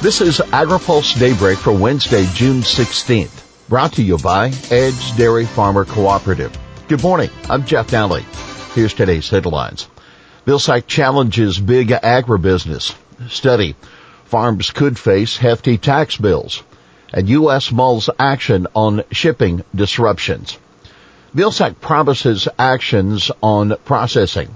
This is AgriPulse Daybreak for Wednesday, June 16th. Brought to you by Edge Dairy Farmer Cooperative. Good morning. I'm Jeff Daly. Here's today's headlines. Vilsack challenges big agribusiness. Study. Farms could face hefty tax bills. And U.S. mulls action on shipping disruptions. Vilsack promises actions on processing.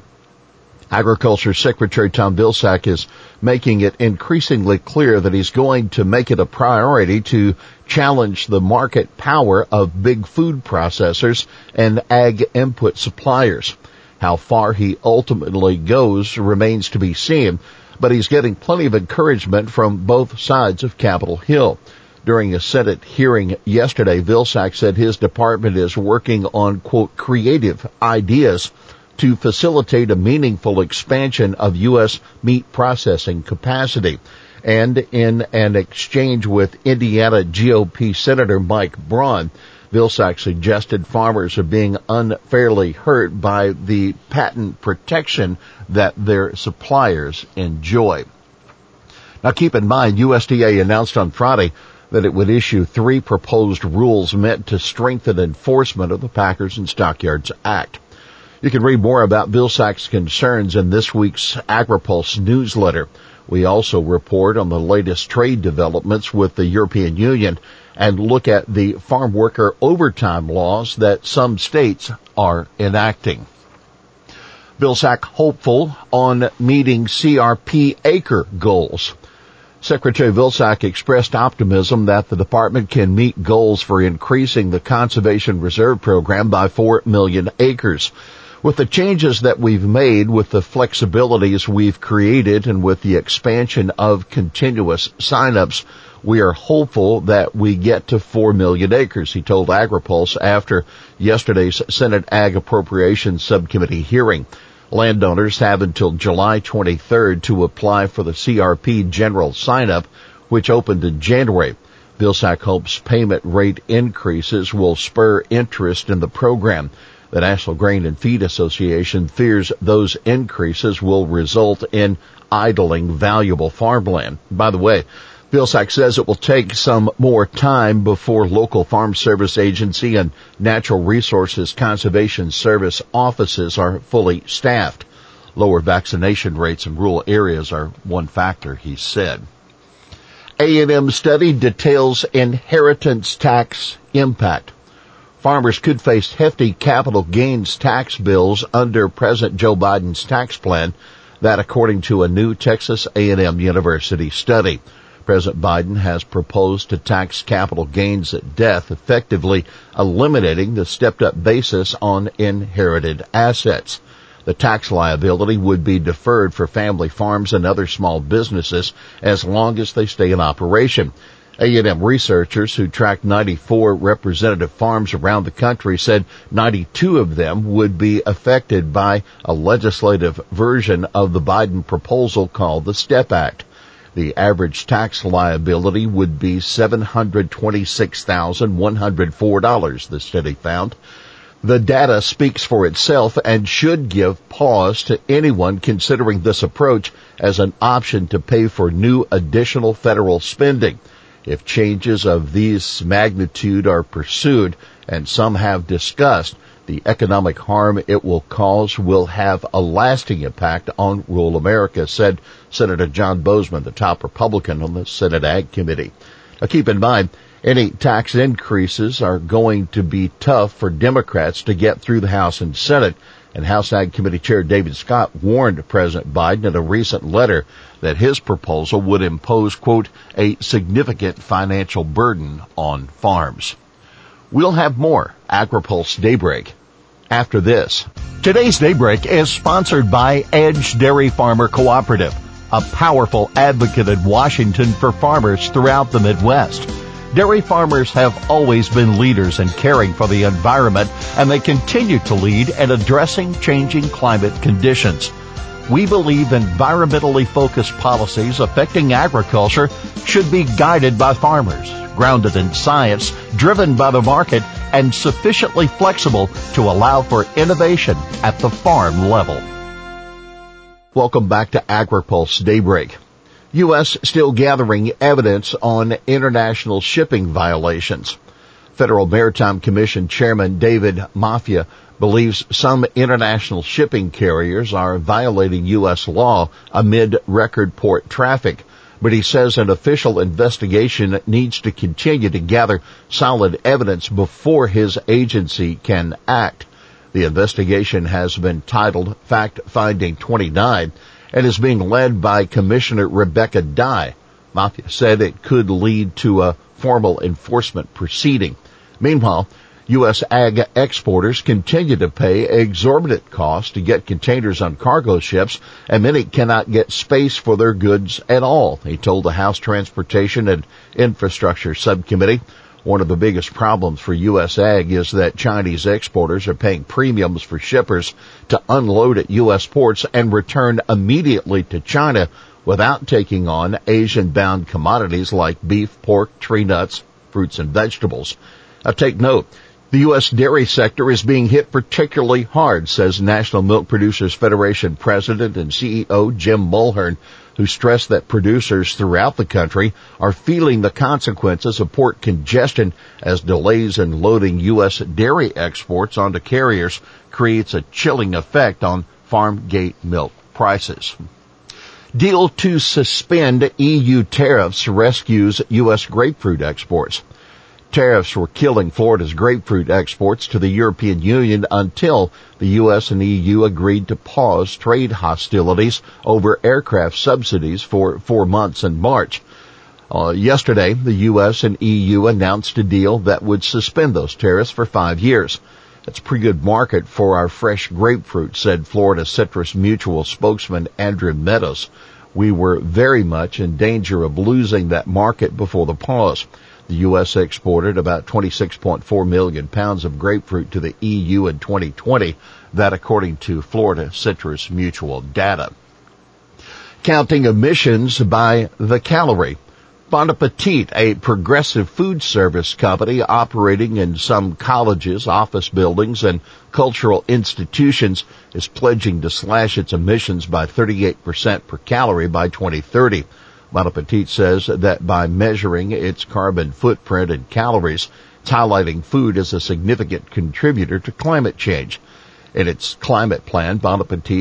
Agriculture Secretary Tom Vilsack is making it increasingly clear that he's going to make it a priority to challenge the market power of big food processors and ag input suppliers. How far he ultimately goes remains to be seen, but he's getting plenty of encouragement from both sides of Capitol Hill. During a Senate hearing yesterday, Vilsack said his department is working on, quote, creative ideas to facilitate a meaningful expansion of U.S. meat processing capacity. And in an exchange with Indiana GOP Senator Mike Braun, Vilsack suggested farmers are being unfairly hurt by the patent protection that their suppliers enjoy. Now keep in mind, USDA announced on Friday that it would issue three proposed rules meant to strengthen enforcement of the Packers and Stockyards Act. You can read more about Vilsack's concerns in this week's AgriPulse newsletter. We also report on the latest trade developments with the European Union and look at the farm worker overtime laws that some states are enacting. Vilsack hopeful on meeting CRP acre goals. Secretary Vilsack expressed optimism that the department can meet goals for increasing the conservation reserve program by 4 million acres. With the changes that we've made, with the flexibilities we've created, and with the expansion of continuous signups, we are hopeful that we get to 4 million acres, he told AgriPulse after yesterday's Senate Ag Appropriations Subcommittee hearing. Landowners have until July 23rd to apply for the CRP general signup, which opened in January. Vilsack hopes payment rate increases will spur interest in the program. The National Grain and Feed Association fears those increases will result in idling valuable farmland. By the way, Vilsack says it will take some more time before local Farm Service Agency and Natural Resources Conservation Service offices are fully staffed. Lower vaccination rates in rural areas are one factor, he said. A&M study details inheritance tax impact farmers could face hefty capital gains tax bills under President Joe Biden's tax plan. That according to a new Texas A&M University study. President Biden has proposed to tax capital gains at death, effectively eliminating the stepped up basis on inherited assets. The tax liability would be deferred for family farms and other small businesses as long as they stay in operation. A&M researchers who tracked 94 representative farms around the country said 92 of them would be affected by a legislative version of the Biden proposal called the STEP Act. The average tax liability would be $726,104, the study found. The data speaks for itself and should give pause to anyone considering this approach as an option to pay for new additional federal spending. If changes of this magnitude are pursued, and some have discussed, the economic harm it will cause will have a lasting impact on rural America, said Senator John Boozman, the top Republican on the Senate Ag Committee. Now keep in mind, any tax increases are going to be tough for Democrats to get through the House and Senate, and House Ag Committee Chair David Scott warned President Biden in a recent letter that his proposal would impose, quote, a significant financial burden on farms. We'll have more AgriPulse Daybreak after this. Today's Daybreak is sponsored by Edge Dairy Farmer Cooperative, a powerful advocate in Washington for farmers throughout the Midwest. Dairy farmers have always been leaders in caring for the environment and they continue to lead in addressing changing climate conditions. We believe environmentally focused policies affecting agriculture should be guided by farmers, grounded in science, driven by the market, and sufficiently flexible to allow for innovation at the farm level. Welcome back to AgriPulse Daybreak. U.S. still gathering evidence on international shipping violations. Federal Maritime Commission Chairman David Maffei believes some international shipping carriers are violating U.S. law amid record port traffic, but he says an official investigation needs to continue to gather solid evidence before his agency can act. The investigation has been titled Fact Finding 29 and is being led by Commissioner Rebecca Dye. Maffei said it could lead to a formal enforcement proceeding. Meanwhile, U.S. ag exporters continue to pay exorbitant costs to get containers on cargo ships, and many cannot get space for their goods at all, he told the House Transportation and Infrastructure Subcommittee. One of the biggest problems for U.S. ag is that Chinese exporters are paying premiums for shippers to unload at U.S. ports and return immediately to China without taking on Asian bound commodities like beef, pork, tree nuts, fruits and vegetables. Now take note, the U.S. dairy sector is being hit particularly hard, says National Milk Producers Federation President and CEO Jim Mulhern, who stressed that producers throughout the country are feeling the consequences of port congestion as delays in loading U.S. dairy exports onto carriers creates a chilling effect on farm gate milk prices. Deal to suspend EU tariffs rescues U.S. grapefruit exports. Tariffs were killing Florida's grapefruit exports to the European Union until the U.S. and EU agreed to pause trade hostilities over aircraft subsidies for four months in March. Uh, yesterday, the U.S. and EU announced a deal that would suspend those tariffs for five years. That's a pretty good market for our fresh grapefruit, said Florida Citrus Mutual spokesman Andrew Meadows. We were very much in danger of losing that market before the pause. The U.S. exported about 26.4 million pounds of grapefruit to the EU in 2020. That according to Florida Citrus Mutual data. Counting emissions by the calorie. Bon Appetit, a progressive food service company operating in some colleges, office buildings, and cultural institutions, is pledging to slash its emissions by 38% per calorie by 2030. Bon Appetit says that by measuring its carbon footprint and calories, it's highlighting food as a significant contributor to climate change. In its climate plan, Bon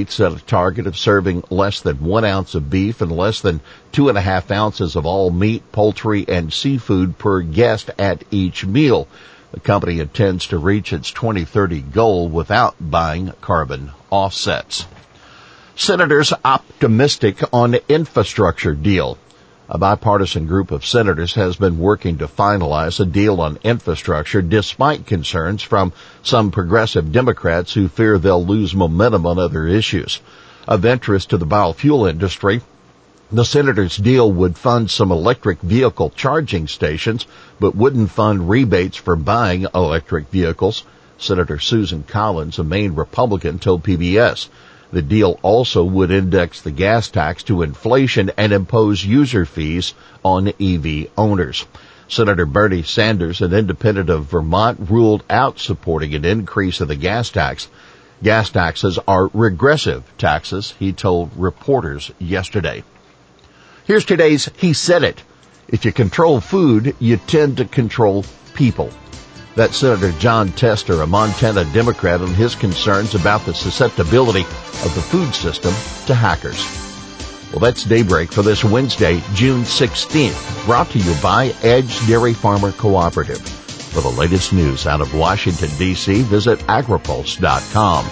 set a target of serving less than one ounce of beef and less than two and a half ounces of all meat, poultry, and seafood per guest at each meal. The company intends to reach its 2030 goal without buying carbon offsets. Senators optimistic on infrastructure deal. A bipartisan group of senators has been working to finalize a deal on infrastructure despite concerns from some progressive Democrats who fear they'll lose momentum on other issues. Of interest to the biofuel industry, the senators' deal would fund some electric vehicle charging stations, but wouldn't fund rebates for buying electric vehicles. Senator Susan Collins, a Maine Republican, told PBS. The deal also would index the gas tax to inflation and impose user fees on EV owners. Senator Bernie Sanders, an independent of Vermont, ruled out supporting an increase of the gas tax. Gas taxes are regressive taxes, he told reporters yesterday. Here's today's He Said It. If you control food, you tend to control people. That's Senator Jon Tester, a Montana Democrat, and his concerns about the susceptibility of the food system to hackers. Well, that's Daybreak for this Wednesday, June 16th, brought to you by Edge Dairy Farmer Cooperative. For the latest news out of Washington, D.C., visit agripulse.com.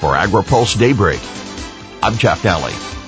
For AgriPulse Daybreak, I'm Jeff Daly.